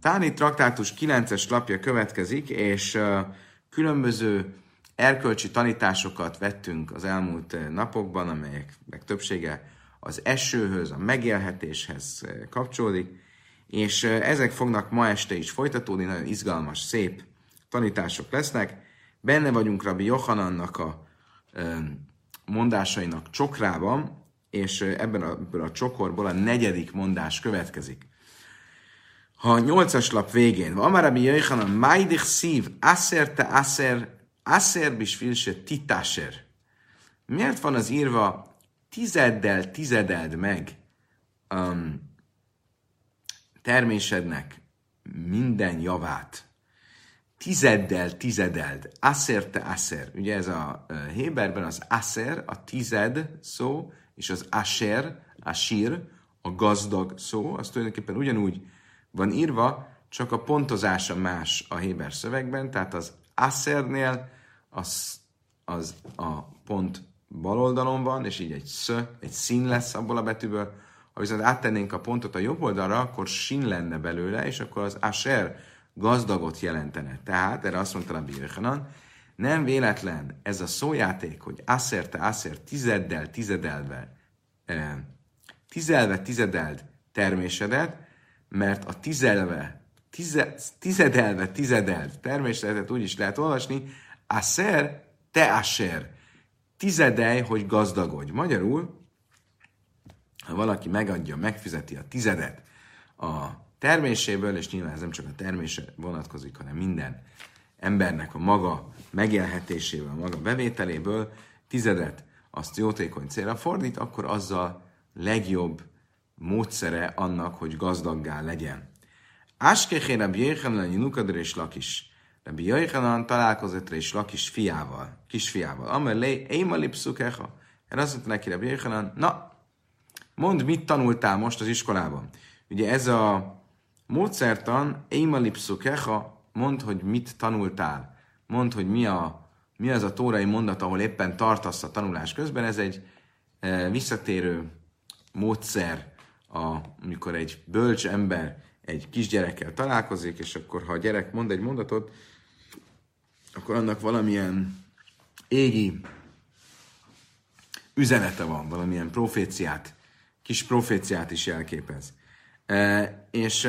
Táni traktátus 9-es lapja következik, és különböző erkölcsi tanításokat vettünk az elmúlt napokban, amelyeknek többsége az esőhöz, a megélhetéshez kapcsolódik, és ezek fognak ma este is folytatódni, nagyon izgalmas, szép tanítások lesznek. Benne vagyunk Rabbi Johanannak a mondásainak csokrában, és ebben a, ebből a csokorból a negyedik mondás következik. Ha a nyolcas lap végén, van már Rabbi Johanan, Majdich szív, Aser te Aser, Aser bisfilse titáser. Miért van az írva tizeddel tizedeld meg um, termésednek minden javát, tizeddel tizedeld, aser te aser. Ugye ez a Héberben az aser, a tized szó, és az asher, asir, a gazdag szó, az tulajdonképpen ugyanúgy van írva, csak a pontozása más a Héber szövegben, tehát az asernél az, az a pont bal oldalon van, és így egy sz, egy szín lesz abból a betűből. Ha viszont áttennénk a pontot a jobb oldalra, akkor sin lenne belőle, és akkor az asher gazdagot jelentene. Tehát, erre azt mondta a Birchanan, nem véletlen ez a szójáték, hogy te aszer tizeddel, tizedelve, eh, tizelve, tizedeld termésedet, mert a tizelve, tize, tizedelve, tizedeld termésedet úgy is lehet olvasni, aszer, te asher tizedej, hogy gazdagodj. Magyarul, ha valaki megadja, megfizeti a tizedet a terméséből, és nyilván ez nem csak a termése vonatkozik, hanem minden embernek a maga megélhetéséből, a maga bevételéből, tizedet azt jótékony célra fordít, akkor azzal legjobb módszere annak, hogy gazdaggá legyen. Áskechére bjéhen a Nukadr és Lakis. Rabbi Jöjjhanan találkozott és Lakis fiával, kisfiával. Amelé, Éma lipszukeha. Erre azt mondta neki Rabbi Jöjjhanan, na, mondd, mit tanultál most az iskolában. Ugye ez a módszertan, Éma lipszukeha, mondd, hogy mit tanultál. Mondd, hogy mi, a, mi az a tórai mondat, ahol éppen tartasz a tanulás közben. Ez egy e, visszatérő módszer, a, amikor egy bölcs ember egy kisgyerekkel találkozik, és akkor ha a gyerek mond egy mondatot, akkor annak valamilyen égi üzenete van, valamilyen proféciát, kis proféciát is jelképez. E, és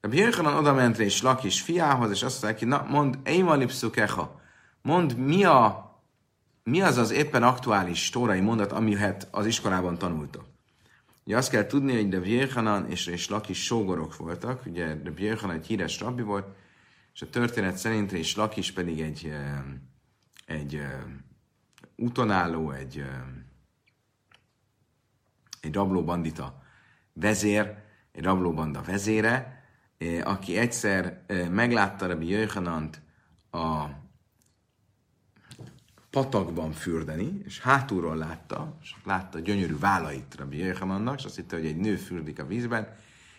a Björkanan oda ment és Lakis fiához, és azt mondta neki, na, mondd, Eima lipszukecha, mondd, mi, a, mi az az éppen aktuális tórai mondat, amihet az iskolában tanultok. Ugye azt kell tudni, hogy de Björkanan és, és Lakis sógorok voltak, ugye de Björkanan egy híres rabbi volt, és a történet szerint és Lakis pedig egy, egy utonálló, egy, egy rablóbandita vezér, egy rablóbanda vezére, aki egyszer meglátta Rabbi Jöjhanant a patakban fürdeni, és hátulról látta, és látta gyönyörű vállait Rabbi Jöjhanannak, és azt hitte, hogy egy nő fürdik a vízben,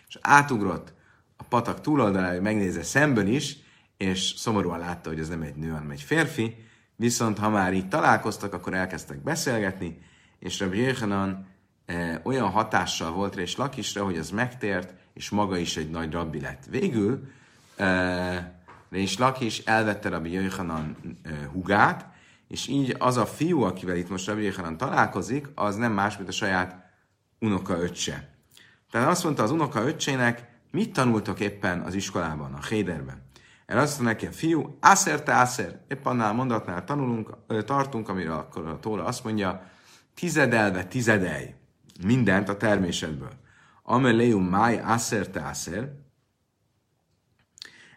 és átugrott a patak túloldalára, hogy megnézze szemből is, és szomorúan látta, hogy ez nem egy nő, hanem egy férfi, viszont ha már így találkoztak, akkor elkezdtek beszélgetni, és Rabbi Jöjhanan e, olyan hatással volt rá és Lakisra, hogy az megtért, és maga is egy nagy rabbi lett. Végül e, és Lakis elvette Rabbi Jöjhanan e, hugát, és így az a fiú, akivel itt most Rabbi Jöjhanan találkozik, az nem más, mint a saját unoka öccse. Tehát azt mondta az unoka öccsének, mit tanultok éppen az iskolában, a Héderben? Erre azt mondta neki a fiú, Aszer te Aszer, épp annál mondatnál tanulunk, tartunk, amire akkor a Tóra azt mondja, tizedelve tizedelj mindent a termésedből. Ameléum máj Aszer te Aszer.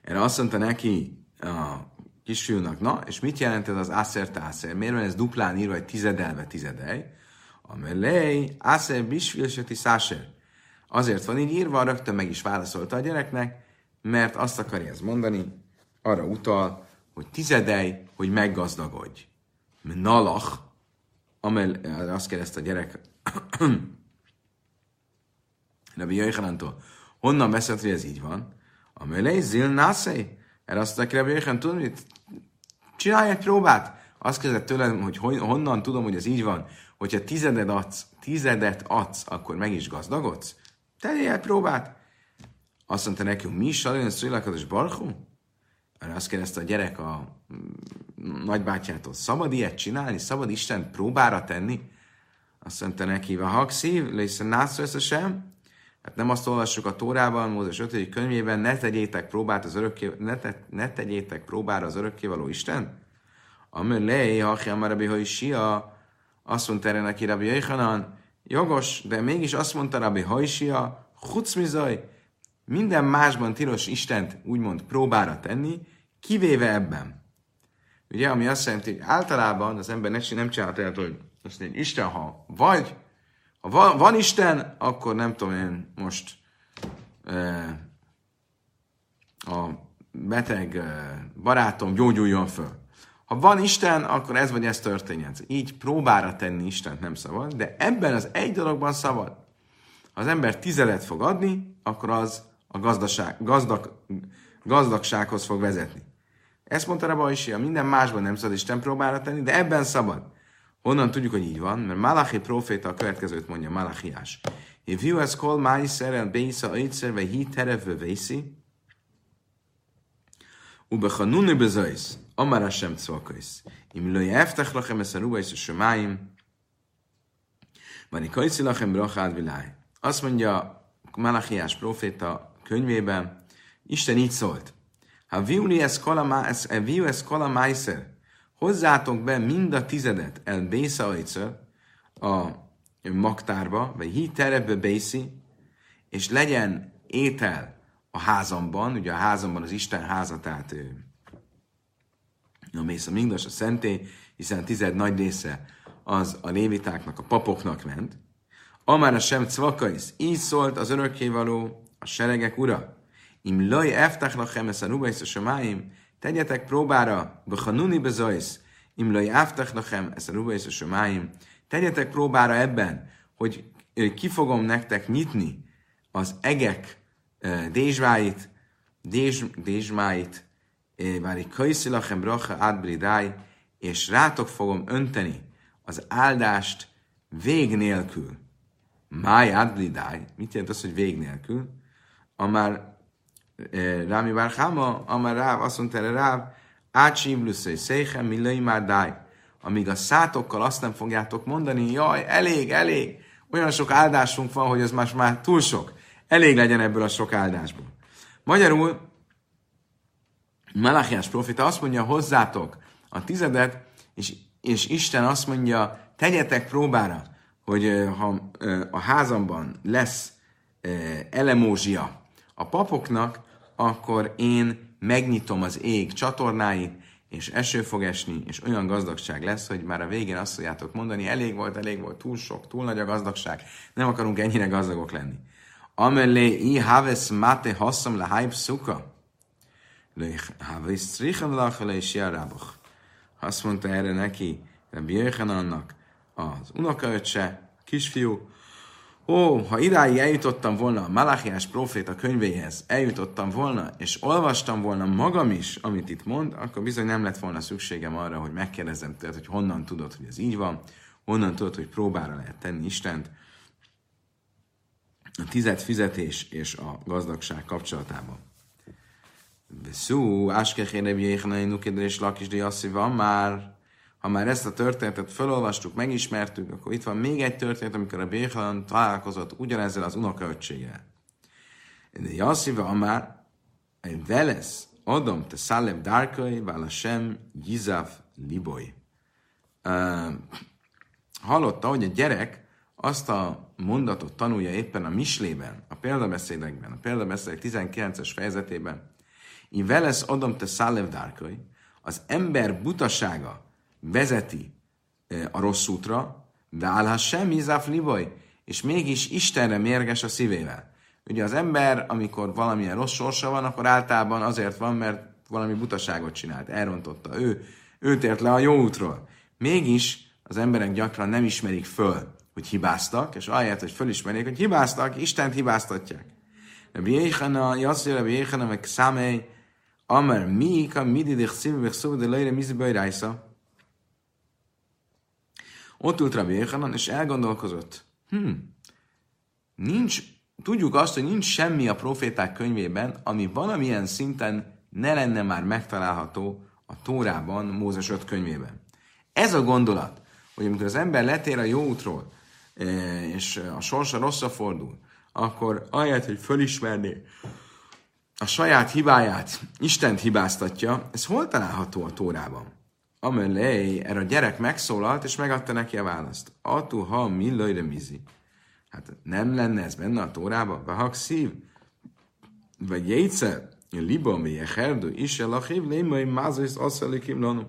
Erre azt mondta neki a kisfiúnak, na, és mit jelent ez az Aszer te Aszer? Miért van ez duplán írva, hogy tizedelve tizedelj? Amelé, Aszer bisvilseti Száser. Azért van így írva, rögtön meg is válaszolta a gyereknek, mert azt akarja ez mondani, arra utal, hogy tizedej, hogy meggazdagodj. Nalach, amely azt kérdezte a gyerek, Rabbi Jöjjhanantól, honnan veszed, hogy ez így van? Amelé zil nászé? Erre azt mondta, Rabbi Jöjjhan, tudod mit? Csinálj egy próbát! Azt kérdezett tőlem, hogy honnan tudom, hogy ez így van. Hogyha tizedet adsz, tizedet adsz, akkor meg is gazdagodsz? Tegyél egy próbát! Azt mondta neki, mi is Salén Szülakados Barchu? Erre azt kérdezte a gyerek a mm, nagybátyjától, szabad ilyet csinálni? Szabad Isten próbára tenni? Azt mondta neki, a hakszív, lész nászra sem, Hát nem azt olvassuk a Tórában, Mózes 5. könyvében, ne tegyétek próbát az örökké, ne, te, ne tegyétek próbára az örökkévaló Isten? Amör lej, ha már Rabbi Hajsia, azt mondta erre neki Rabbi Jöjhanan, jogos, de mégis azt mondta Rabbi Hajsia, chucmizaj, minden másban tilos Istent úgymond próbára tenni, kivéve ebben. Ugye, ami azt jelenti, hogy általában az ember nem csinálta el, hogy azt mondja, Isten, ha vagy ha van, van Isten, akkor nem tudom én most e, a beteg e, barátom gyógyuljon föl. Ha van Isten, akkor ez vagy ez történjen. Így próbára tenni Istent nem szabad, de ebben az egy dologban szabad. Ha az ember tizedet fog adni, akkor az a gazdaság, gazdag, gazdagsághoz fog vezetni. Ezt mondta Rabba is, minden másban nem szabad Isten próbára tenni, de ebben szabad. Honnan tudjuk, hogy így van? Mert Malachi proféta a következőt mondja, Malachiás. If you has called my szerel beisza öjtszerve hi terevve vészi, ube chanuni bezöjsz, amara sem cvakajsz. Im lo jeftach lachem es a rubajsz a sömáim, vani kajszi lachem brachát viláj. Azt mondja Malachiás proféta könyvében, Isten így szólt. Ha viuni ez kola ma, ez e viu ez kola maiszer, hozzátok be mind a tizedet el Bésza a magtárba, vagy hi terebe Bészi, és legyen étel a házamban, ugye a házamban az Isten háza, tehát a mész a mingdas, a szentély, hiszen tized nagy része az a lévitáknak, a papoknak ment. Amára sem cvakais, így szólt az örökkévaló, a seregek ura. Im loj eftach lachem a rubais a semáim, Tegyetek próbára, b'chanuni bezajsz, imlai áftach lachem, ezt a rubais a somáim. Tegyetek próbára ebben, hogy ki fogom nektek nyitni az egek dézsváit, dézsmáit, vári kajszilachem bracha átbridáj, és rátok fogom önteni az áldást vég nélkül. Máj átbridáj, mit jelent az, hogy vég nélkül? Amár Rámi Bárháma, Amar Ráv, azt mondta erre Ráv, Átsívluszai széchem, millai már dáj. Amíg a szátokkal azt nem fogjátok mondani, jaj, elég, elég, olyan sok áldásunk van, hogy ez más már túl sok. Elég legyen ebből a sok áldásból. Magyarul Malachiás profita azt mondja, hozzátok a tizedet, és, és Isten azt mondja, tegyetek próbára, hogy ha a házamban lesz elemózsia a papoknak, akkor én megnyitom az ég csatornáit, és eső fog esni, és olyan gazdagság lesz, hogy már a végén azt fogjátok mondani, elég volt, elég volt, túl sok, túl nagy a gazdagság, nem akarunk ennyire gazdagok lenni. Amelé i haves mate hasszam le haib szuka. Le haves strichen lach le is Azt mondta erre neki, de annak az unokaöccse, kisfiú, Ó, ha idáig eljutottam volna a Malachiás proféta könyvéhez, eljutottam volna, és olvastam volna magam is, amit itt mond, akkor bizony nem lett volna szükségem arra, hogy megkérdezzem tőled, hogy honnan tudod, hogy ez így van, honnan tudod, hogy próbára lehet tenni Istent. A tized fizetés és a gazdagság kapcsolatában. Szú, áskechére bjéhnainu nukedés lakis van már ha már ezt a történetet felolvastuk, megismertük, akkor itt van még egy történet, amikor a Béhalan találkozott ugyanezzel az unokaöccséggel. De Jassziva egy velesz, adom te szálem dárkai, vála sem jizav liboy. Uh, hallotta, hogy a gyerek azt a mondatot tanulja éppen a mislében, a példabeszédekben, a példabeszédek 19-es fejezetében. Én velesz adom te szálem dárkai, az ember butasága vezeti a rossz útra, de állha semmi záflibaj, és mégis Istenre mérges a szívével. Ugye az ember, amikor valamilyen rossz sorsa van, akkor általában azért van, mert valami butaságot csinált, elrontotta. Ő, ő tért le a jó útról. Mégis az emberek gyakran nem ismerik föl, hogy hibáztak, és ahelyett, hogy fölismerjék, hogy hibáztak, Istent hibáztatják. Rabbi Jéhana, Jasszi, Rabbi meg Számei, Amer, Mika, Mididich, Szívű, Szó, de Leire, Mizibaj, Rájsza. Ott ült Rabbi Yechanan, és elgondolkozott. Hm, nincs tudjuk azt, hogy nincs semmi a proféták könyvében, ami valamilyen szinten ne lenne már megtalálható a Tórában, Mózes 5 könyvében. Ez a gondolat, hogy amikor az ember letér a jó útról, eh, és a sorsa rosszra fordul, akkor ahelyett, hogy fölismerné a saját hibáját, Istent hibáztatja, ez hol található a Tórában? Amelé, erre a gyerek megszólalt, és megadta neki a választ. Atu ha millajre mizi. Hát nem lenne ez benne a Tórában? Vahak szív? Vagy jétszer? Liba mi herdő is el a hív, lémai mázais asszalikim.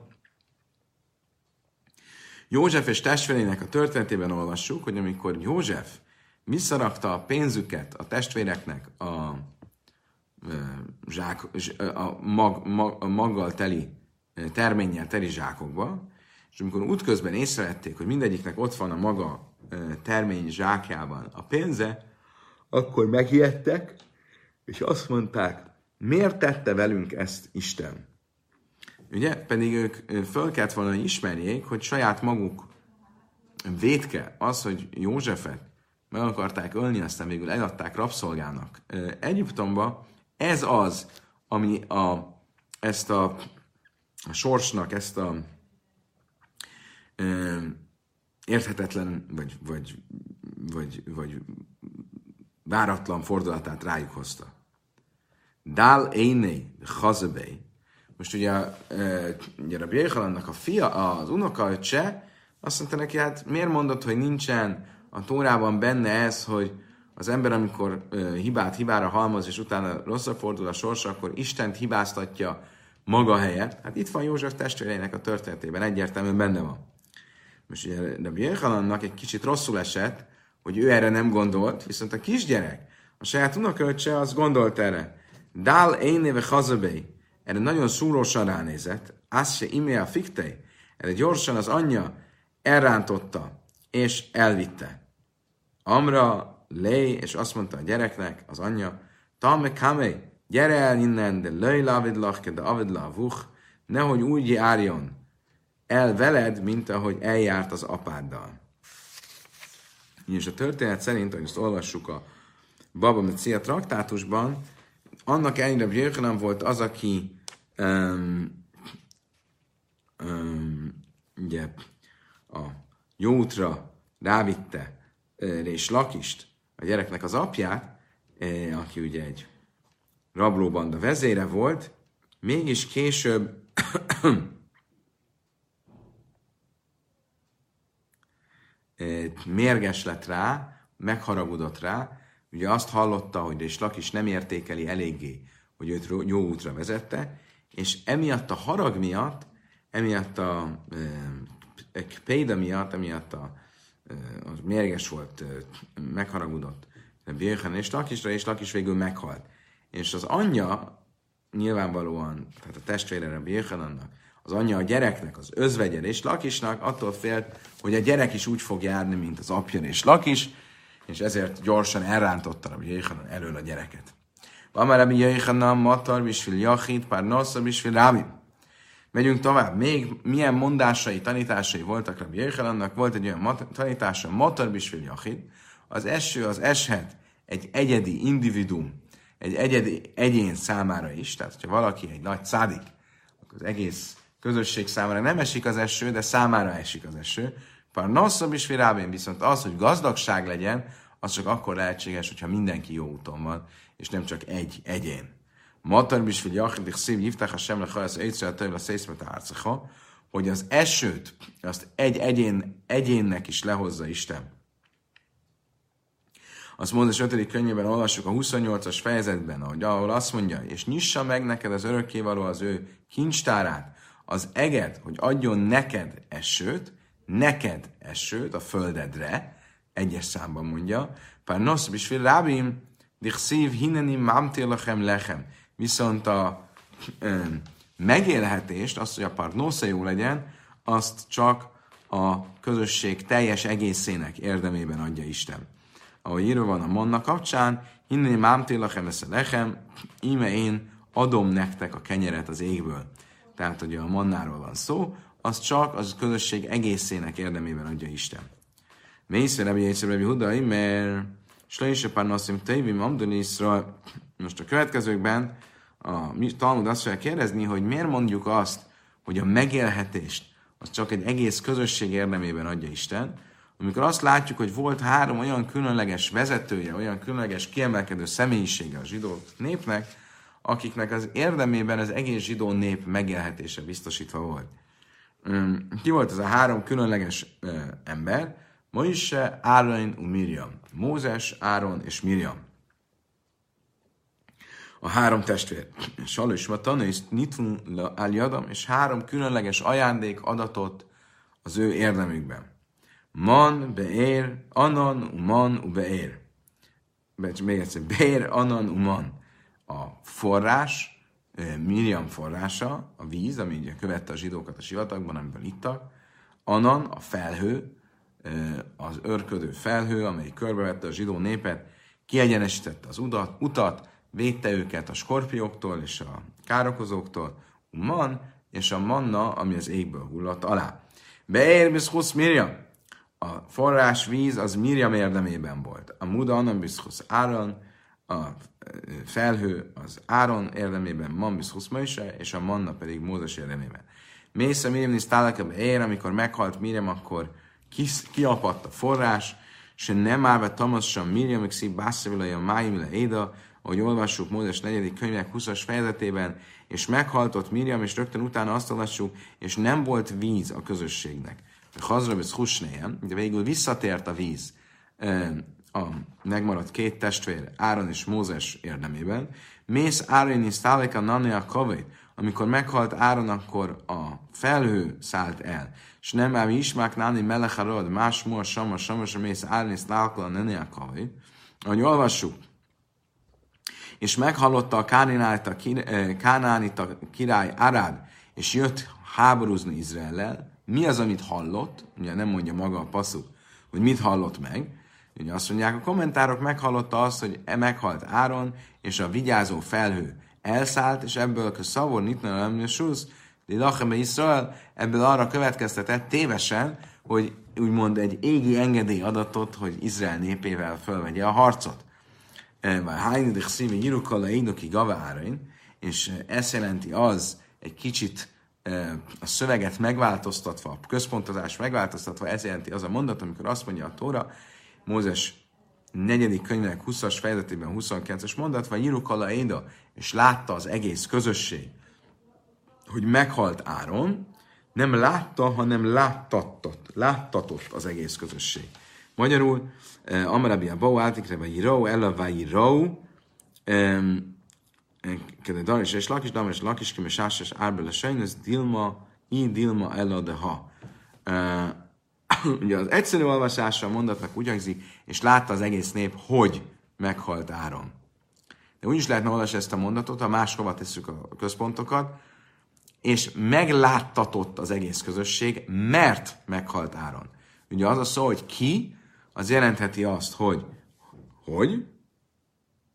József és testvérének a történetében olvassuk, hogy amikor József visszarakta a pénzüket a testvéreknek a, zsák, a, mag, mag, a maggal teli, terménnyel teli zsákokba, és amikor útközben észrevették, hogy mindegyiknek ott van a maga termény zsákjában a pénze, akkor megijedtek, és azt mondták, miért tette velünk ezt Isten? Ugye? Pedig ők föl kellett volna ismerjék, hogy saját maguk védke az, hogy Józsefet meg akarták ölni, aztán végül eladták rabszolgának. Egyiptomba ez az, ami a, ezt a, a sorsnak, ezt a ö, érthetetlen, vagy, vagy, vagy, vagy váratlan fordulatát rájuk hozta. Dál éné, chazebei. Most ugye, ugye a Jéhalannak a fia, az unokaöccse, azt mondta neki, hát miért mondod, hogy nincsen a Tórában benne ez, hogy az ember, amikor hibát hibára halmoz, és utána rosszra fordul a sorsa, akkor Istent hibáztatja maga helyett. Hát itt van József testvéreinek a történetében, egyértelműen benne van. Most ugye de Jéhalannak egy kicsit rosszul esett, hogy ő erre nem gondolt, viszont a kisgyerek, a saját unokaöccse, az gondolt erre. Dál énéve hazabé. Erre nagyon szúrósan ránézett. Az se imé a fiktei. Erre gyorsan az anyja elrántotta, és elvitte. Amra lé, és azt mondta a gyereknek, az anyja, Tame kame, gyere el innen, de löj lavidlach, de avidla vuch, nehogy úgy járjon el veled, mint ahogy eljárt az apáddal. És a történet szerint, ahogy ezt olvassuk a Baba Mecia traktátusban, annak ellenére Björkanem volt az, aki um, um, ugye, a jó útra rávitte és Lakist, a gyereknek az apját, aki ugye egy rablóbanda vezére volt, mégis később mérges lett rá, megharagudott rá, ugye azt hallotta, hogy és Lakis nem értékeli eléggé, hogy őt jó útra vezette, és emiatt a harag miatt, emiatt a e, péda miatt, emiatt a, e, az mérges volt, e, megharagudott Bérhen és Lakisra, és Lakis végül meghalt. És az anyja nyilvánvalóan, tehát a testvére a annak, az anyja a gyereknek, az özvegyen és Lakisnak attól félt, hogy a gyerek is úgy fog járni, mint az apja és Lakis, és ezért gyorsan elrántotta a Jéhanan elől a gyereket. Amár Rabbi Jéhanan, Matar, Bisfil Jachit, Pár Nosza, Bisfil Rábi. Megyünk tovább. Még milyen mondásai, tanításai voltak Rabbi Jéhanannak? Volt egy olyan tanítása, Matar, Bisfil Jachit. Az eső az eshet egy egyedi individuum, egy egyedi egyén számára is. Tehát, hogyha valaki egy nagy szádik, akkor az egész közösség számára nem esik az eső, de számára esik az eső. Pár nasszabb is virábén viszont az, hogy gazdagság legyen, az csak akkor lehetséges, hogyha mindenki jó úton van, és nem csak egy egyén. Matar is vagy Jachidik szív hívták a semle hajasz egyszerűen tőle a szészmet hogy az esőt, azt egy egyén, egyénnek is lehozza Isten. Azt az 5. könyvében olvassuk a 28-as fejezetben, ahogy ahol azt mondja, és nyissa meg neked az örökkévaló az ő kincstárát, az eged, hogy adjon neked esőt, neked esőt a földedre, egyes számban mondja, pár nosz bisfil rábim, szív hineni mamtélachem lechem. Viszont a ö, megélhetést, azt, hogy a pár nosza jó legyen, azt csak a közösség teljes egészének érdemében adja Isten. Ahogy írva van a manna kapcsán, hinni mámtélachem esze lechem, íme én adom nektek a kenyeret az égből. Tehát, hogy a mannáról van szó, az csak az közösség egészének érdemében adja Isten. Mészre Rebbi Jézszer Rebbi Hudai, mert Slöjse Parnasszim Teivim Amdoni. Most a következőkben a Talmud azt fogja kérdezni, hogy miért mondjuk azt, hogy a megélhetést az csak egy egész közösség érdemében adja Isten, amikor azt látjuk, hogy volt három olyan különleges vezetője, olyan különleges kiemelkedő személyisége a zsidó népnek, akiknek az érdemében az egész zsidó nép megélhetése biztosítva volt. Ki volt ez a három különleges ember? Moise, Áron Miriam. Mózes, Áron és Miriam. A három testvér. Salus Matana és Nitun Aljadam, és három különleges ajándék adatot az ő érdemükben. Man, Beér, Anan, Uman, Beér. Még egyszer, Beér, Anan, Uman. A forrás, Miriam forrása, a víz, ami ugye követte a zsidókat a sivatagban, amiből ittak. Anan, a felhő, az örködő felhő, amely körbevette a zsidó népet, kiegyenesítette az utat, utat védte őket a skorpióktól és a károkozóktól, man, és a manna, ami az égből hullott alá. Beér biszkusz Miriam. A forrás víz az Miriam érdemében volt. A muda annan biszkusz Áron, a felhő az Áron érdemében, man biszkusz Moise, és a manna pedig Mózes érdemében. Mész a Miriam nisztálaka ér, amikor meghalt Miriam, akkor kiapadt a forrás, se nem állva Tamas sem Miriam, szív Bászavila, a Májimila Éda, ahogy olvassuk Mózes 4. könyvek 20-as fejezetében, és meghaltott Miriam, és rögtön utána azt olvassuk, és nem volt víz a közösségnek. Hazrabisz Husnéjem, de végül visszatért a víz a megmaradt két testvér, Áron és Mózes érdemében. Mész Áron és Száleka Nanea Kavét, amikor meghalt Áron, akkor a felhő szállt el. És nem ám ismák náni melecharod, más mor, sama, sama, mész Áron és Száleka Nanea Kavét. Ahogy olvassuk, és meghallotta a Kánánita király Arád, és jött háborúzni Izraellel, mi az, amit hallott? Ugye nem mondja maga a passzuk, hogy mit hallott meg. Ugye azt mondják, a kommentárok meghallotta azt, hogy e meghalt Áron, és a vigyázó felhő elszállt, és ebből a szavor nitna susz, de Israel ebből arra következtetett tévesen, hogy úgymond egy égi engedély adatot, hogy Izrael népével fölvegye a harcot. Hájni de szívi jirukala énoki gavárain, és ezt jelenti az egy kicsit a szöveget megváltoztatva, a központozás megváltoztatva, ez jelenti az a mondat, amikor azt mondja a Tóra, Mózes negyedik könyvek 20-as fejezetében 29-es mondat, vagy Jirukala Éda, és látta az egész közösség, hogy meghalt Áron, nem látta, hanem láttatott, láttatott az egész közösség. Magyarul, Amarabi a Bau áltikre vagy Rau, Ella vagy Rau, Daris és Lakis, Daris Lakis, Kime Sásás, Árbele Sejnez, Dilma, I Dilma Ella de Ha. Ugye az egyszerű olvasása a mondatnak úgy hangzik, és látta az egész nép, hogy meghalt Áron. De úgy is lehetne olvasni ezt a mondatot, ha máshova tesszük a központokat, és megláttatott az egész közösség, mert meghalt Áron. Ugye az a szó, hogy ki, az jelentheti azt, hogy hogy,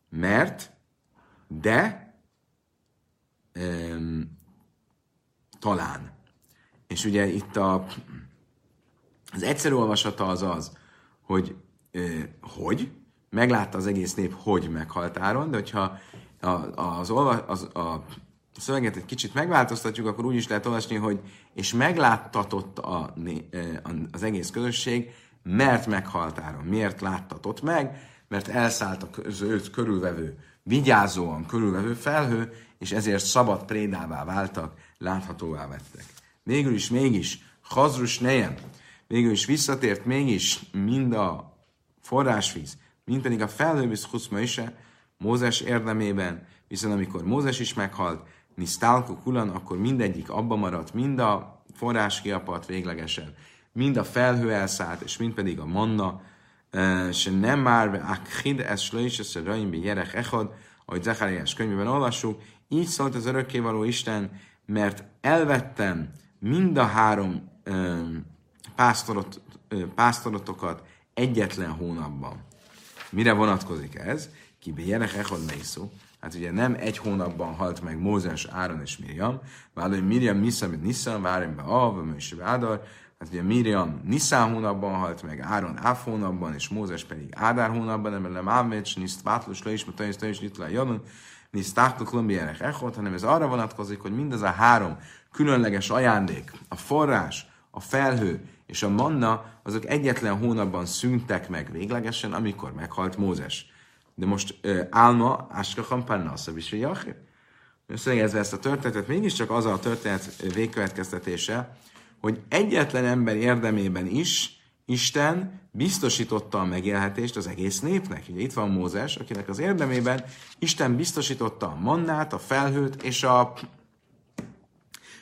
mert, de, um, talán. És ugye itt a, az egyszerű olvasata az az, hogy uh, hogy, meglátta az egész nép, hogy meghalt Áron, de hogyha a, az, olva, az, a szöveget egy kicsit megváltoztatjuk, akkor úgy is lehet olvasni, hogy és megláttatott a, az egész közösség, mert meghalt Áron. Miért láttatott meg? Mert elszállt az őt körülvevő, vigyázóan körülvevő felhő, és ezért szabad prédává váltak, láthatóvá vettek. Végül is, mégis, Hazrus nejem, végül is visszatért mégis mind a forrásvíz, mind pedig a felhővíz Huszma is, Mózes érdemében, viszont amikor Mózes is meghalt, Nisztálku Kulan, akkor mindegyik abba maradt, mind a forrás kiapadt véglegesen, mind a felhő elszállt, és mind pedig a manna, se nem már akhid es slöjs es raim be jerech echad, ahogy Zechariás könyvében olvassuk, így szólt az örökkévaló Isten, mert elvettem mind a három pásztorot, pásztorotokat egyetlen hónapban. Mire vonatkozik ez? Kibe jerech echad meiszó. Hát ugye nem egy hónapban halt meg Mózes, Áron és Miriam, hogy Miriam Nisza, mint Nisza, Várim be Av, Mősi Ádar, Hát ugye Miriam Niszán hónapban halt meg, Áron Áf hónapban, és Mózes pedig Ádár hónapban, nem Ámecs, Niszt Vátlus, Le is, Matajusz, is, Nitla, Janun, Niszt Táktuk, Lombierek, Echot, hanem ez arra vonatkozik, hogy mindez a három különleges ajándék, a forrás, a felhő és a manna, azok egyetlen hónapban szűntek meg véglegesen, amikor meghalt Mózes. De most uh, Álma, Áskacham, Pannasza, Visvijachir. Összegezve ezt a történetet, mégiscsak az a történet végkövetkeztetése, hogy egyetlen ember érdemében is Isten biztosította a megélhetést az egész népnek. Ugye itt van Mózes, akinek az érdemében Isten biztosította a mannát, a felhőt és a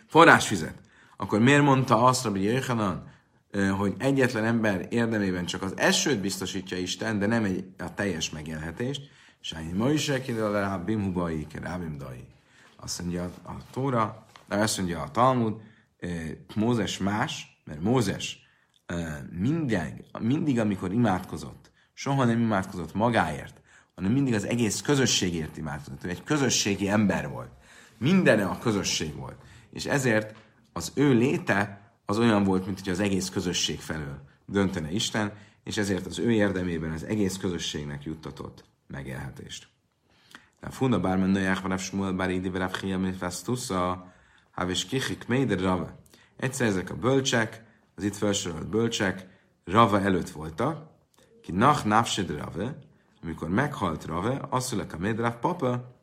forrásvizet. Akkor miért mondta azt Rabbi Jöjhanan, hogy egyetlen ember érdemében csak az esőt biztosítja Isten, de nem egy, a teljes megélhetést? Sány ma is Rábim Hubai, Rábim Dai. Azt mondja a Tóra, azt mondja a Talmud, Mózes más, mert Mózes minden, mindig, amikor imádkozott, soha nem imádkozott magáért, hanem mindig az egész közösségért imádkozott. Ő egy közösségi ember volt. Mindene a közösség volt. És ezért az ő léte az olyan volt, mint hogy az egész közösség felől döntene Isten, és ezért az ő érdemében az egész közösségnek juttatott megélhetést. De funda bármen nőják van Smuel bár idi verav hiam festusza, havis kichik meider rave. Egyszer ezek a bölcsek, az itt felsorolt bölcsek, Rava előtt voltak, ki nach nafsed Rave, amikor meghalt Rave, asszulek a med Rav Papa,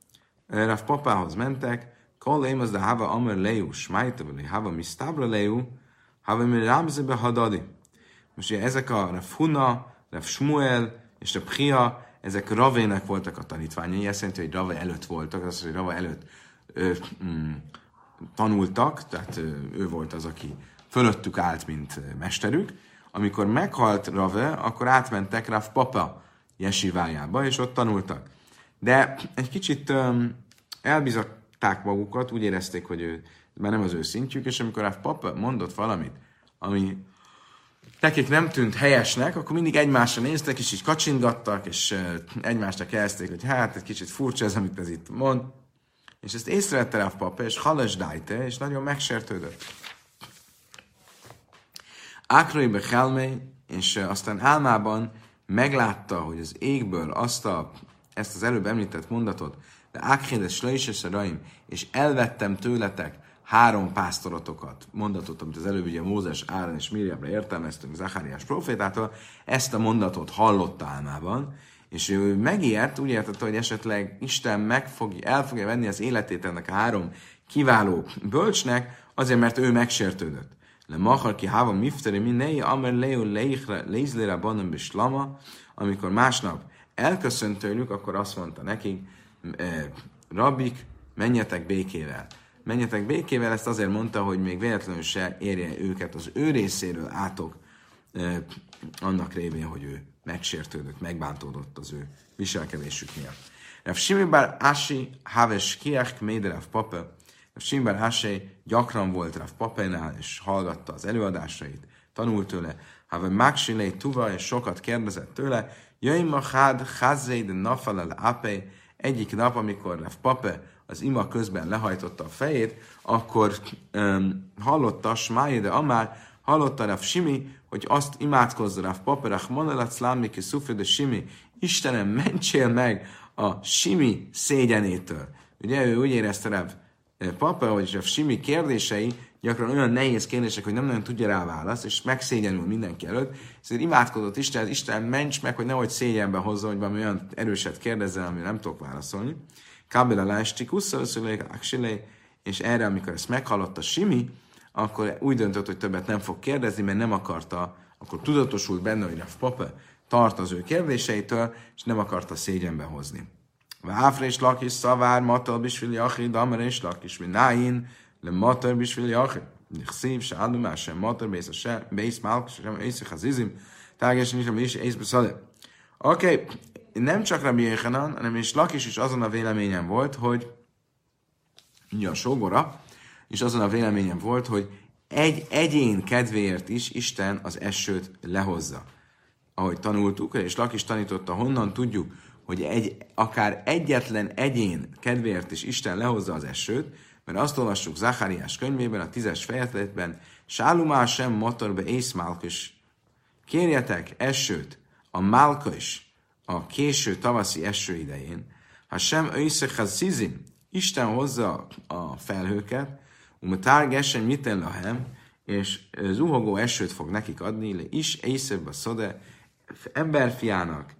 Rav Papához mentek, kol émaz de hava amer leu, smajtavali, hava mistabra leu, hava mi rámzebe hadadi. Most ugye ezek a Rav Huna, Rav Shmuel és Rav Chia, ezek Ravének voltak a tanítványai, ezt jelenti, hogy Rave előtt voltak, az, hogy Rave előtt ö, mm, tanultak, tehát ő volt az, aki fölöttük állt, mint mesterük. Amikor meghalt Rave, akkor átmentek Rav Papa jesivájába, és ott tanultak. De egy kicsit elbizották magukat, úgy érezték, hogy ő, már nem az ő szintjük, és amikor Rav Papa mondott valamit, ami nekik nem tűnt helyesnek, akkor mindig egymásra néztek, és így kacsingattak, és egymásra kezdték, hogy hát, egy kicsit furcsa ez, amit ez itt mond. És ezt észrevette Rav Papa, és halesdájte, és nagyon megsértődött. Ákrai Bechelmei, és aztán álmában meglátta, hogy az égből azt a, ezt az előbb említett mondatot, de Ákhédes Slaises Raim, és elvettem tőletek három pásztorotokat, mondatot, amit az előbb ugye Mózes, Áron és Miriamra értelmeztünk Zaháriás profétától, ezt a mondatot hallotta álmában, és ő megijedt, úgy értette, hogy esetleg Isten meg fog, el fogja venni az életét ennek a három kiváló bölcsnek, azért, mert ő megsértődött le machar ki hava mifteri minei, amer leo lézlére banom bislama, amikor másnap elköszönt tőlük, akkor azt mondta nekik, e, rabik, menjetek békével. Menjetek békével, ezt azért mondta, hogy még véletlenül se érje őket az ő részéről átok, e, annak révén, hogy ő megsértődött, megbántódott az ő viselkedésük miatt. Rav Simibár Ási Haves Kiach Méderev Papa Simber Hasé gyakran volt Rav Papenál, és hallgatta az előadásait, tanult tőle, Have Maxilei Tuva, és sokat kérdezett tőle, Jöjj ma hád, de nafalal ape, egyik nap, amikor Rav Pape az ima közben lehajtotta a fejét, akkor um, hallotta de Amár, hallotta Rav Simi, hogy azt imádkozza Rav Pape, Rachmanalat Szlámi, ki de Simi, Istenem, mentsél meg a Simi szégyenétől. Ugye ő úgy érezte Rav papa, vagy a Simi kérdései gyakran olyan nehéz kérdések, hogy nem nagyon tudja rá választ, és megszégyenül mindenki előtt. Ezért imádkozott Isten, Isten ments meg, hogy nehogy szégyenbe hozza, hogy valami olyan erőset kérdezzel, ami nem tudok válaszolni. Kábel a lástikus, és erre, amikor ezt meghallotta Simi, akkor úgy döntött, hogy többet nem fog kérdezni, mert nem akarta, akkor tudatosult benne, hogy a papa tart az ő kérdéseitől, és nem akarta szégyenbe hozni. Váfrés lakis szavár, matal bisfil jachid, amarés lakis mináin, le matar bisfil jachid. Nichszív, se adumás, sem matar, bész, se, bész, málk, sem észre, hazizim, tágás, nisem is, észbe szade. Oké, okay. nem csak Rabbi Jéhanan, hanem és Lakis is azon a véleményem volt, hogy ugye a sógora, és azon a véleményem volt, hogy egy egyén kedvéért is Isten az esőt lehozza. Ahogy tanultuk, és Lakis tanította, honnan tudjuk, hogy egy, akár egyetlen egyén kedvéért is Isten lehozza az esőt, mert azt olvassuk Zachariás könyvében, a tízes fejezetben, Sálumá sem motorbe észmálkos. Kérjetek esőt a málkos, a késő tavaszi eső idején, ha sem szizim, Isten hozza a felhőket, umatár gesen miten lahem, és zuhogó esőt fog nekik adni, le is észebb a szode, emberfiának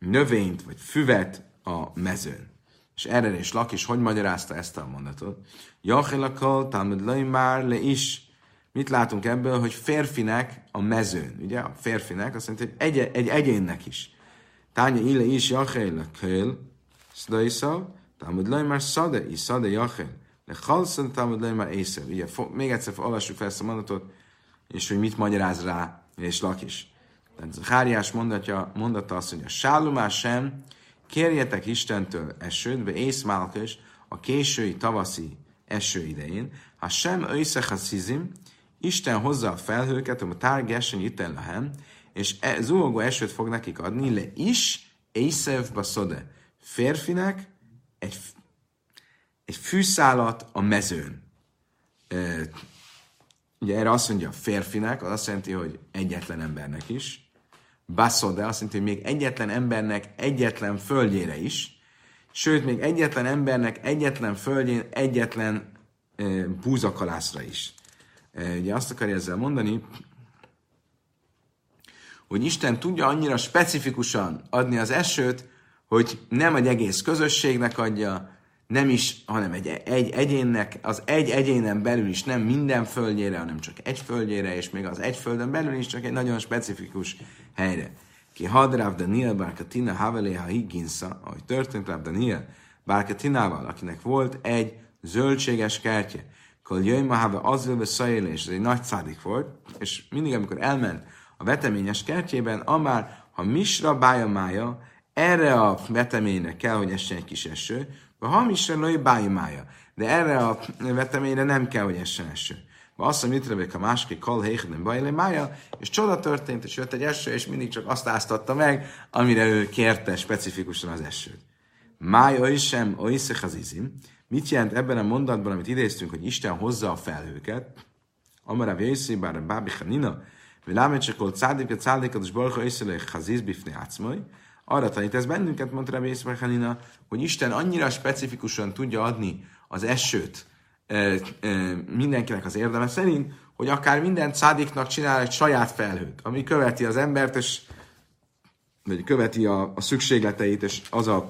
növényt vagy füvet a mezőn. És erre is Lakis hogy magyarázta ezt a mondatot? Jachilakal, Talmud már le is. Mit látunk ebből, hogy férfinek a mezőn, ugye? A férfinek azt jelenti, hogy egy, egy egyénnek is. Tánya ile is jachilakal, szlaiszav, Talmud már szade is, szade jachil. Le halszan Talmud már észer. Ugye, még egyszer olvassuk fel ezt a mondatot, és hogy mit magyaráz rá, és Lakis. Tehát Háriás mondatja, mondata azt, hogy a sálumás sem, kérjetek Istentől esőt, be észmálkös a késői tavaszi eső idején, ha sem a szizim, Isten hozza a felhőket, a tárgesen itten lehem, és e, zuhogó esőt fog nekik adni, le is Észev baszode. Férfinek egy, egy fűszálat a mezőn. E, ugye erre azt mondja a férfinek, az azt jelenti, hogy egyetlen embernek is, Baszode azt jelenti, hogy még egyetlen embernek egyetlen földjére is, sőt, még egyetlen embernek egyetlen földjén egyetlen e, búzakalászra is. E, ugye azt akarja ezzel mondani, hogy Isten tudja annyira specifikusan adni az esőt, hogy nem egy egész közösségnek adja, nem is, hanem egy, egy egyénnek, az egy egyénen belül is nem minden földjére, hanem csak egy földjére, és még az egy földön belül is csak egy nagyon specifikus helyre. Ki hadráv Daniel Barkatina Havelé ha higginsza, ahogy történt Ráv Daniel Barkatinával, akinek volt egy zöldséges kertje. Kol jöjj ma have az és ez egy nagy szádik volt, és mindig, amikor elment a veteményes kertjében, amár, ha misra bája mája, erre a veteményre kell, hogy essen egy kis eső, vagy ha misra lőj bája mája, de erre a veteményre nem kell, hogy essen eső. Azt mondja, hogy a másik kal héchden bajlé mája, és csoda történt, és jött egy eső, és mindig csak azt áztatta meg, amire ő kérte specifikusan az esőt. Mája is sem az izim. Mit jelent ebben a mondatban, amit idéztünk, hogy Isten hozza a felhőket? Amara vészi, bár a bábi hanina, Vilámet csak ott szádik, a szádikat, és barha észre haziz bifni átszmai. Arra tanít ez bennünket, mondta Rabbi Hanina, hogy Isten annyira specifikusan tudja adni az esőt, mindenkinek az érdeme szerint, hogy akár minden szádiknak csinál egy saját felhőt, ami követi az embert, és vagy követi a, a szükségleteit, és az a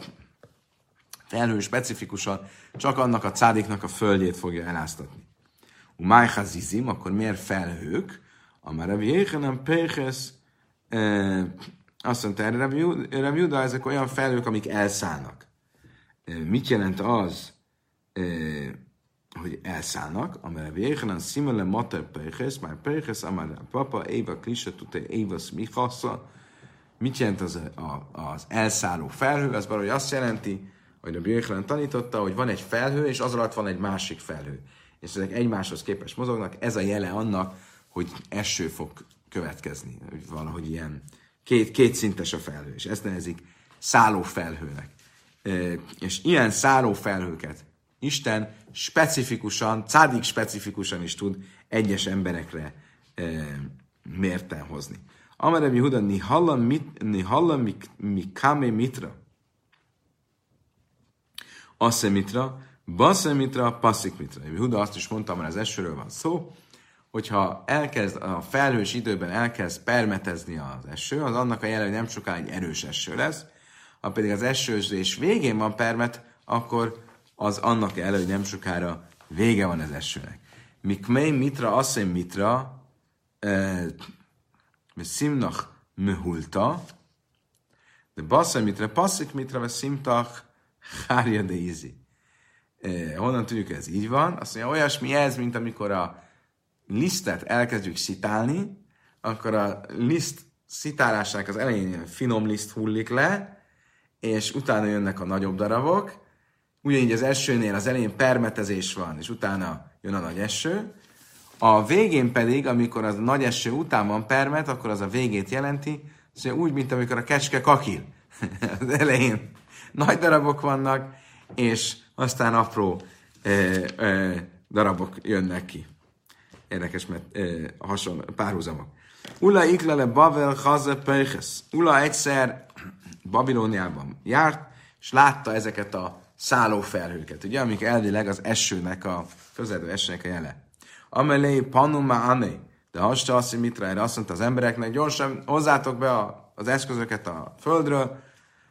felhő specifikusan csak annak a cádiknak a földjét fogja eláztatni. Umájha zizim, akkor miért felhők? Amár Revi nem Péhez, azt mondta erre Revi Juda, ezek olyan felhők, amik elszállnak. Mit jelent az, hogy elszállnak, amire végén szimele mater peches, már peches, amire papa éva klisa tudta éva smichassa. Mit jelent az, a, az elszálló felhő? Az valahogy azt jelenti, hogy a Björklen tanította, hogy van egy felhő, és az alatt van egy másik felhő. És ezek egymáshoz képest mozognak. Ez a jele annak, hogy eső fog következni. Valahogy ilyen két, két szintes a felhő, és ezt nevezik szálló felhőnek. E, és ilyen szálló felhőket Isten specifikusan, cádik specifikusan is tud egyes emberekre mérten hozni. Amarem Yehuda, ni hallam, mit, ni hallam mi, mi kame mitra. Asze mitra, basze mitra, passzik mitra. Yehuda azt is mondta, mert az esőről van szó, hogyha elkezd a felhős időben elkezd permetezni az eső, az annak a jele, hogy nem sokáig egy erős eső lesz, ha pedig az esőzés végén van permet, akkor az annak elő, hogy nem sokára vége van az esőnek. Mikmei mitra asszony mitra, szimnach mehulta, de basszony mitra, passzik mitra, szimtach hárja de ízi. Honnan tudjuk, ez így van? Azt mondja, olyasmi ez, mint amikor a lisztet elkezdjük szitálni, akkor a liszt szitálásának az elején finom liszt hullik le, és utána jönnek a nagyobb darabok, Ugyanígy az esőnél az elején permetezés van, és utána jön a nagy eső. A végén pedig, amikor az nagy eső után van permet, akkor az a végét jelenti, szóval úgy, mint amikor a kecske kakil. az elején nagy darabok vannak, és aztán apró ö, ö, darabok jönnek ki. Érdekes, mert ö, hasonló, párhuzamok. Ula iklele Bavel Haze Peiches. Ula egyszer Babilóniában járt, és látta ezeket a szállófelhőket, ugye, amik elvileg az esőnek a, közelő esőnek a jele. Amelé panuma ane, de hasta azt, hogy mit erre azt mondta az embereknek, gyorsan hozzátok be a, az eszközöket a földről,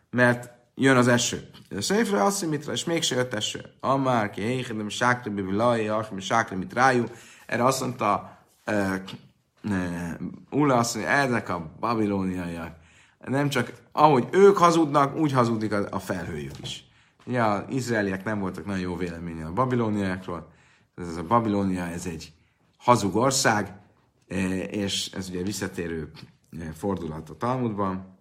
mert jön az eső. De széfre azt, hogy mitra, és mégse jött eső. Amár ki héhidem, sákli bibi laj, achmi sákli mit rájú. Erre azt mondta Ula azt mondja, ezek a babilóniaiak, nem csak ahogy ők hazudnak, úgy hazudik a, a felhőjük is. Ugye az izraeliek nem voltak nagyon jó véleménye a babilóniákról. Ez a Babilónia, ez egy hazug ország, és ez ugye visszatérő fordulat a Talmudban.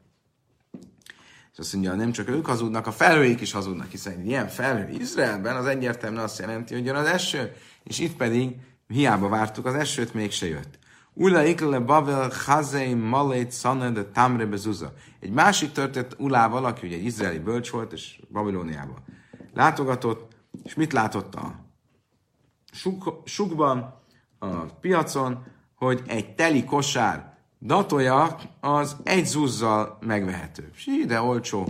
És azt mondja, nem csak ők hazudnak, a felhőik is hazudnak, hiszen ilyen felhő Izraelben az egyértelműen azt jelenti, hogy jön az eső, és itt pedig hiába vártuk az esőt, mégse jött. Ula ikle Bavel Chazei Malét Szane Tamre Bezuza. Egy másik történt Ulával, aki ugye egy izraeli bölcs volt, és Babilóniában látogatott, és mit látott a suk, sukban, a piacon, hogy egy teli kosár datója az egy zuzzal megvehető. Sí, de olcsó.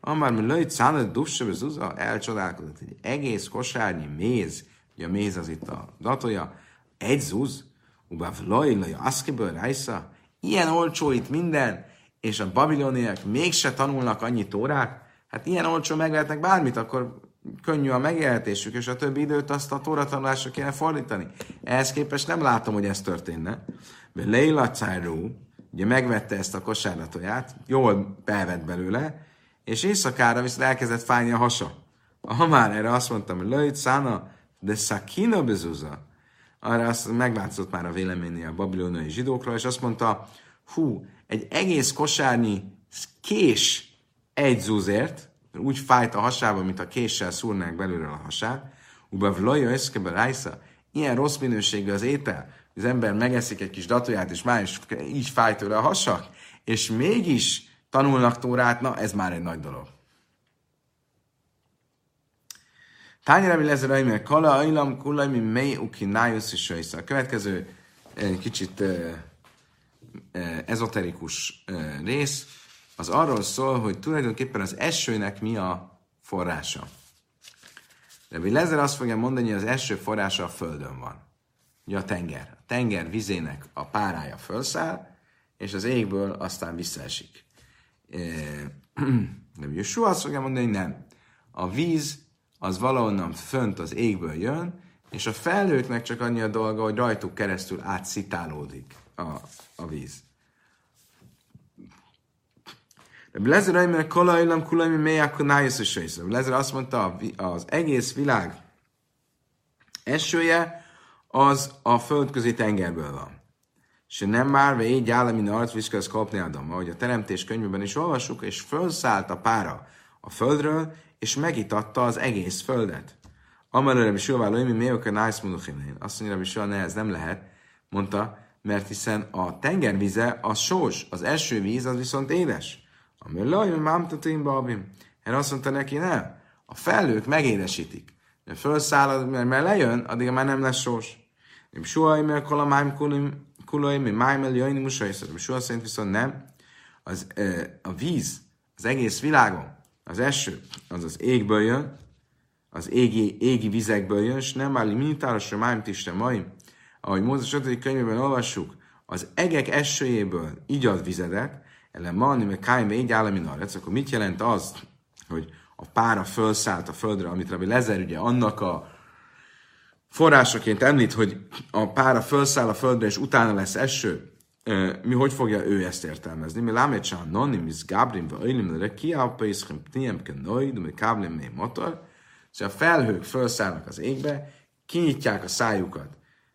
Amár mi lőtt szállott dusse zuzza, elcsodálkozott, hogy egész kosárnyi méz, ugye a méz az itt a datója, egy zuz, ubáv lajlaja, aszkiből rájsza, ilyen olcsó itt minden, és a babiloniak mégse tanulnak annyi tórát, hát ilyen olcsó megvehetnek bármit, akkor könnyű a megélhetésük, és a többi időt azt a tóratanulásra kéne fordítani. Ehhez képest nem látom, hogy ez történne. De Leila Cáró, ugye megvette ezt a kosárlatoját, jól belvett belőle, és éjszakára viszont elkezdett fájni a hasa. Ha már erre azt mondtam, hogy Lőjt Szána, de Szakina bezuza, arra azt meglátszott már a véleménye a babiloniai zsidókról, és azt mondta, hú, egy egész kosárnyi kés egy zúzért, úgy fájt a hasába, mint a késsel szúrnák belőle a hasát, ubav loja összkebe rájsza, ilyen rossz minőségű az étel, az ember megeszik egy kis datóját, és már is így fáj tőle a hasak, és mégis tanulnak tórát, na ez már egy nagy dolog. Tányra mi lesz a kala, ajlam, kulaj, mi mely, uki, nájusz és A következő kicsit ezoterikus rész, az arról szól, hogy tulajdonképpen az esőnek mi a forrása. De Lezer azt fogja mondani, hogy az eső forrása a földön van. Ugye a tenger. A tenger vizének a párája felszáll, és az égből aztán visszaesik. De Jesú azt fogja mondani, hogy nem. A víz az valahonnan fönt az égből jön, és a felhőknek csak annyi a dolga, hogy rajtuk keresztül átszitálódik a, a víz. Lezer Aimer Kolailam Kulaimi Meyak Nájusz Lezer azt mondta, az egész világ esője az a földközi tengerből van. És nem már így áll, mint arc viszkez kapni Adam, ahogy a teremtés könyvében is olvasjuk, és fölszállt a pára a földről, és megitatta az egész földet. Amelőre is jól mi miért a nice Azt mondja, hogy soha ne, ez nem lehet, mondta, mert hiszen a tengervize az sós, az esővíz az viszont édes. Ami laj, mámtatim babim. Erre azt mondta neki, nem. A felhők megédesítik. De felszáll, mert, mert lejön, addig már nem lesz sós. Nem soha, mert kolamáim kulai, mi májmel jöjjni musajszor. Soha szerint viszont nem. Az, a víz, az egész világon, az eső, az az égből jön, az égi, égi vizekből jön, és nem áll minitárosra májm tiste maim. Ahogy Mózes 5. könyvében olvassuk, az egek esőjéből így ad vizedet, ele mani, meg kájme így állami narec, akkor mit jelent az, hogy a pára fölszállt a földre, amit Rabbi Lezer ugye annak a forrásaként említ, hogy a pára fölszáll a földre, és utána lesz eső, mi hogy fogja ő ezt értelmezni? Mi noni, mi zgábrim, vagy öjlim, de ki a pészkem, tiem, ke noid, mi káblim, mi motor. Szóval a felhők felszállnak az égbe, kinyitják a szájukat,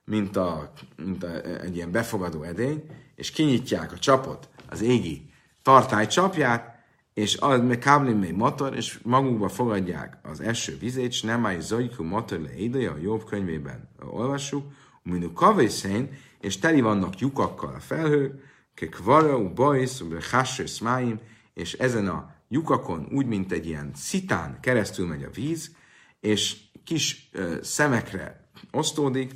mint, a, mint a, egy ilyen befogadó edény, és kinyitják a csapot, az égi tartály csapját, és az meg káblim még motor, és magukba fogadják az eső vizét, és nem állj zajkú motor le ideje, a jobb könyvében olvassuk, mint a kavészén, és teli vannak lyukakkal a felhők, ke kvara, u bajsz, u szmáim, és ezen a lyukakon úgy, mint egy ilyen szitán keresztül megy a víz, és kis szemekre osztódik,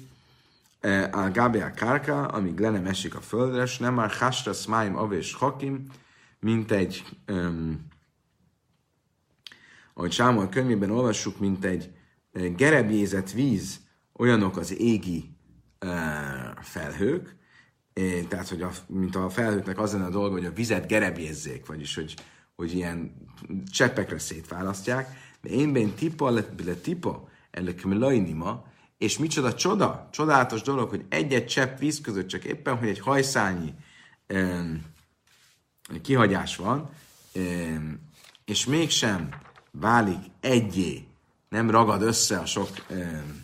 a Gábia Kárka, amíg le nem esik a földre, és nem már Hasra Smáim Avés Hakim, mint egy, um, ahogy Sámol könyvében olvassuk, mint egy gerebjézett víz, olyanok az égi felhők, tehát, hogy a, mint a felhőknek az lenne a dolga, hogy a vizet gerebjézzék, vagyis, hogy, hogy ilyen cseppekre szétválasztják, de én ben tipa le tipa, ma, és micsoda csoda, csodálatos dolog, hogy egy-egy csepp víz között csak éppen, hogy egy hajszányi um, kihagyás van, um, és mégsem válik egyé, nem ragad össze a sok um,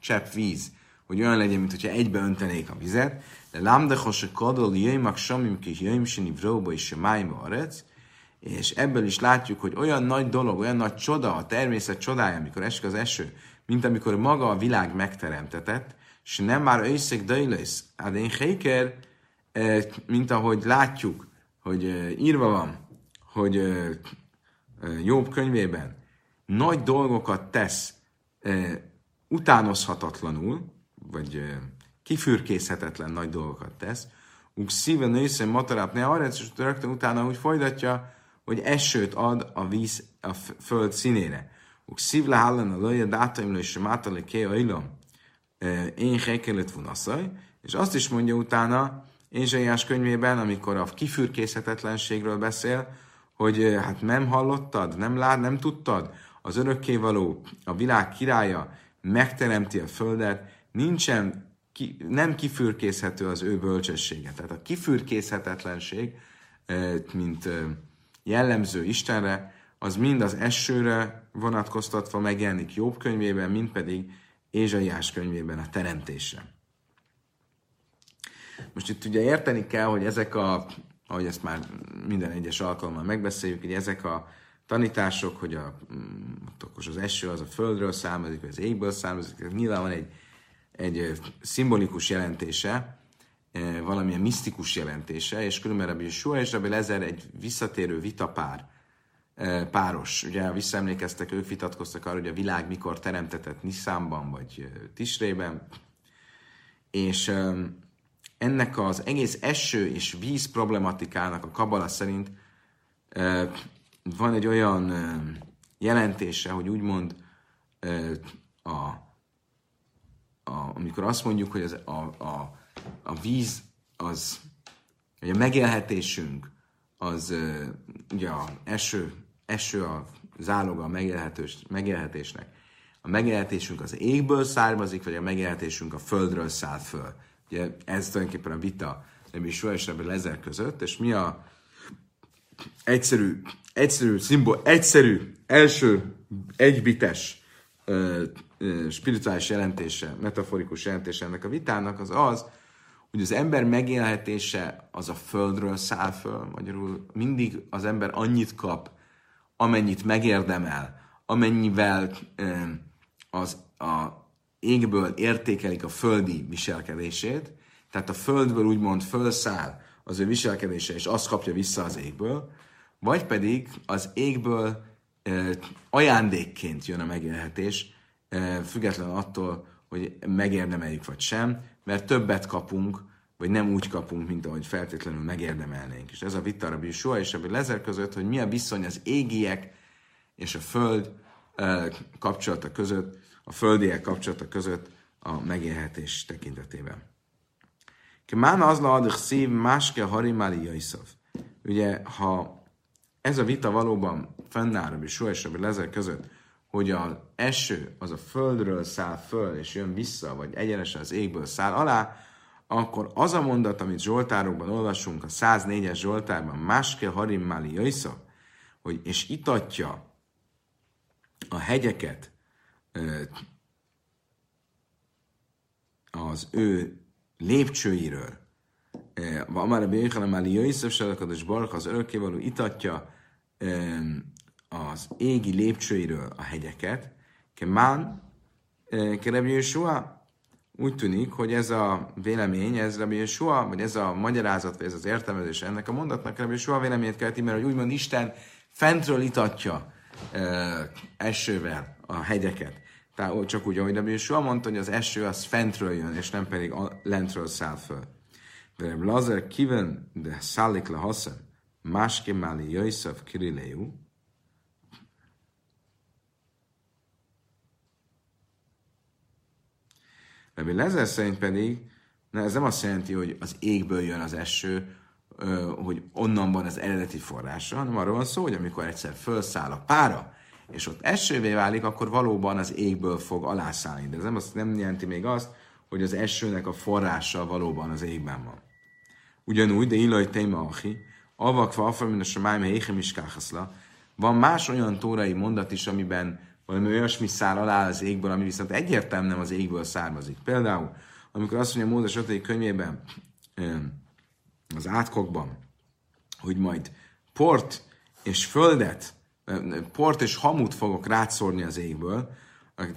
csepp víz, hogy olyan legyen, mint hogyha egybe öntenék a vizet, de lámdechos a kadol jöjjmak samim ki jöjjm sini vróba és májba arec, és ebből is látjuk, hogy olyan nagy dolog, olyan nagy csoda, a természet csodája, amikor esik az eső, mint amikor maga a világ megteremtetett, és nem már őszeg dajlesz, hát én héker, eh, mint ahogy látjuk, hogy eh, írva van, hogy eh, Jobb könyvében nagy dolgokat tesz utánozhatatlanul, vagy kifürkészhetetlen nagy dolgokat tesz, uk szíve nőszem matarát ne arra, és rögtön utána úgy folytatja, hogy esőt ad a víz a föld színére. Uk szívle a löje dátaimlő és mátale ké ajlom, én hekelet vonaszaj, és azt is mondja utána, Ézsaiás könyvében, amikor a kifürkészhetetlenségről beszél, hogy hát nem hallottad, nem lát, nem tudtad, az örökkévaló, a világ királya megteremti a földet, nincsen, ki, nem kifürkészhető az ő bölcsessége. Tehát a kifürkészhetetlenség, mint jellemző Istenre, az mind az esőre vonatkoztatva megjelenik Jobb könyvében, mind pedig Ézsaiás könyvében a teremtésre. Most itt ugye érteni kell, hogy ezek a, ahogy ezt már minden egyes alkalommal megbeszéljük, hogy ezek a tanítások, hogy a, mm, az eső az a földről származik, vagy az égből származik, nyilván van egy, egy szimbolikus jelentése, valamilyen misztikus jelentése, és különben Rabbi Yeshua és Rabbi Lezer egy visszatérő vitapár, páros. Ugye visszaemlékeztek, ők vitatkoztak arra, hogy a világ mikor teremtetett Nisszánban, vagy Tisrében, és ennek az egész eső és víz problematikának a kabala szerint van egy olyan jelentése, hogy úgymond a, a, amikor azt mondjuk, hogy az, a, a, a víz az, hogy a megélhetésünk az ugye a eső, eső a záloga a megélhetős, megélhetésnek. A megélhetésünk az égből származik, vagy a megélhetésünk a földről száll föl. Ugye ez tulajdonképpen a vita nem is és Rebbe Lezer között, és mi a egyszerű, egyszerű szimbol, egyszerű, első egybites uh, uh, spirituális jelentése, metaforikus jelentése ennek a vitának az az, hogy az ember megélhetése az a földről száll föl, magyarul mindig az ember annyit kap, amennyit megérdemel, amennyivel uh, az a égből értékelik a földi viselkedését, tehát a földből úgymond fölszáll az ő viselkedése, és azt kapja vissza az égből, vagy pedig az égből ajándékként jön a megélhetés, független attól, hogy megérdemeljük vagy sem, mert többet kapunk, vagy nem úgy kapunk, mint ahogy feltétlenül megérdemelnénk. És ez a vita a Soha és a Lezer között, hogy mi a viszony az égiek és a föld kapcsolata között, a földiek kapcsolata között a megélhetés tekintetében. Kemán az la szív máske harimali jaiszov. Ugye, ha ez a vita valóban fennáll, és Só és Lezer között, hogy az eső az a földről száll föl, és jön vissza, vagy egyenesen az égből száll alá, akkor az a mondat, amit Zsoltárokban olvasunk, a 104-es Zsoltárban, máske harim mali jaiszov, hogy és itatja a hegyeket az ő lépcsőiről. Van már a Béjhan, Máli Jöjszöv, Selakados Barka, az örökkévaló itatja az égi lépcsőiről a hegyeket. Kemán, Kerebi Yeshua, úgy tűnik, hogy ez a vélemény, ez Rabbi Yeshua, vagy ez a magyarázat, vagy ez az értelmezés ennek a mondatnak Rabbi Yeshua véleményét kelti, mert hogy úgymond Isten fentről itatja esővel a hegyeket. Tehát csak úgy, ahogy Rabbi Yeshua mondta, hogy az eső az fentről jön, és nem pedig lentről száll föl. De Blazer kiven de szállik le haszem, másképp máli Jöjszöv Kirileu, Rabbi Lezer szerint pedig, na ez nem azt jelenti, hogy az égből jön az eső, hogy onnan van az eredeti forrása, hanem arról van szó, hogy amikor egyszer felszáll a pára, és ott esővé válik, akkor valóban az égből fog alászállni. De ez nem, azt nem jelenti még azt, hogy az esőnek a forrása valóban az égben van. Ugyanúgy, de illaj téma achi, avakva afra, mint a héchem is Van más olyan tórai mondat is, amiben valami olyasmi száll alá az égből, ami viszont egyértelműen nem az égből származik. Például, amikor azt mondja Mózes 5. könyvében, az átkokban, hogy majd port és földet, port és hamut fogok rátszórni az égből,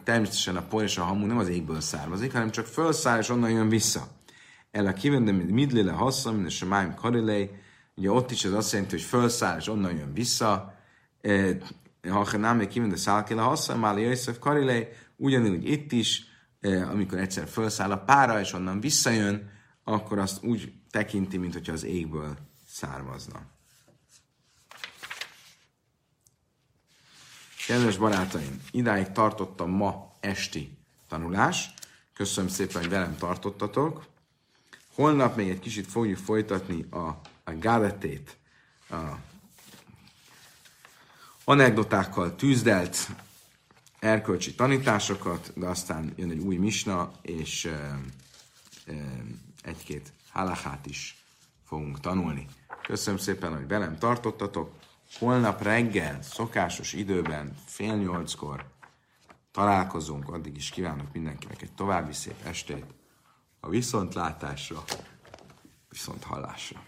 természetesen a por és a hamu nem az égből származik, hanem csak felszáll és onnan jön vissza. El a kivendem, mint midlile hassza, mint a semáim karilei, ugye ott is ez azt jelenti, hogy felszáll és onnan jön vissza, ha nem még kivende szálkéle hassza, máli Jöjszöv karilei, ugyanúgy itt is, amikor egyszer felszáll a pára, és onnan visszajön, akkor azt úgy tekinti, mint hogyha az égből származna. Kedves barátaim, idáig tartottam ma esti tanulás. Köszönöm szépen, hogy velem tartottatok. Holnap még egy kicsit fogjuk folytatni a, a gáletét, a anekdotákkal tűzdelt erkölcsi tanításokat, de aztán jön egy új misna, és egy-két halachát is fogunk tanulni. Köszönöm szépen, hogy velem tartottatok. Holnap reggel, szokásos időben, fél nyolckor találkozunk. Addig is kívánok mindenkinek egy további szép estét. A viszontlátásra, viszont hallásra.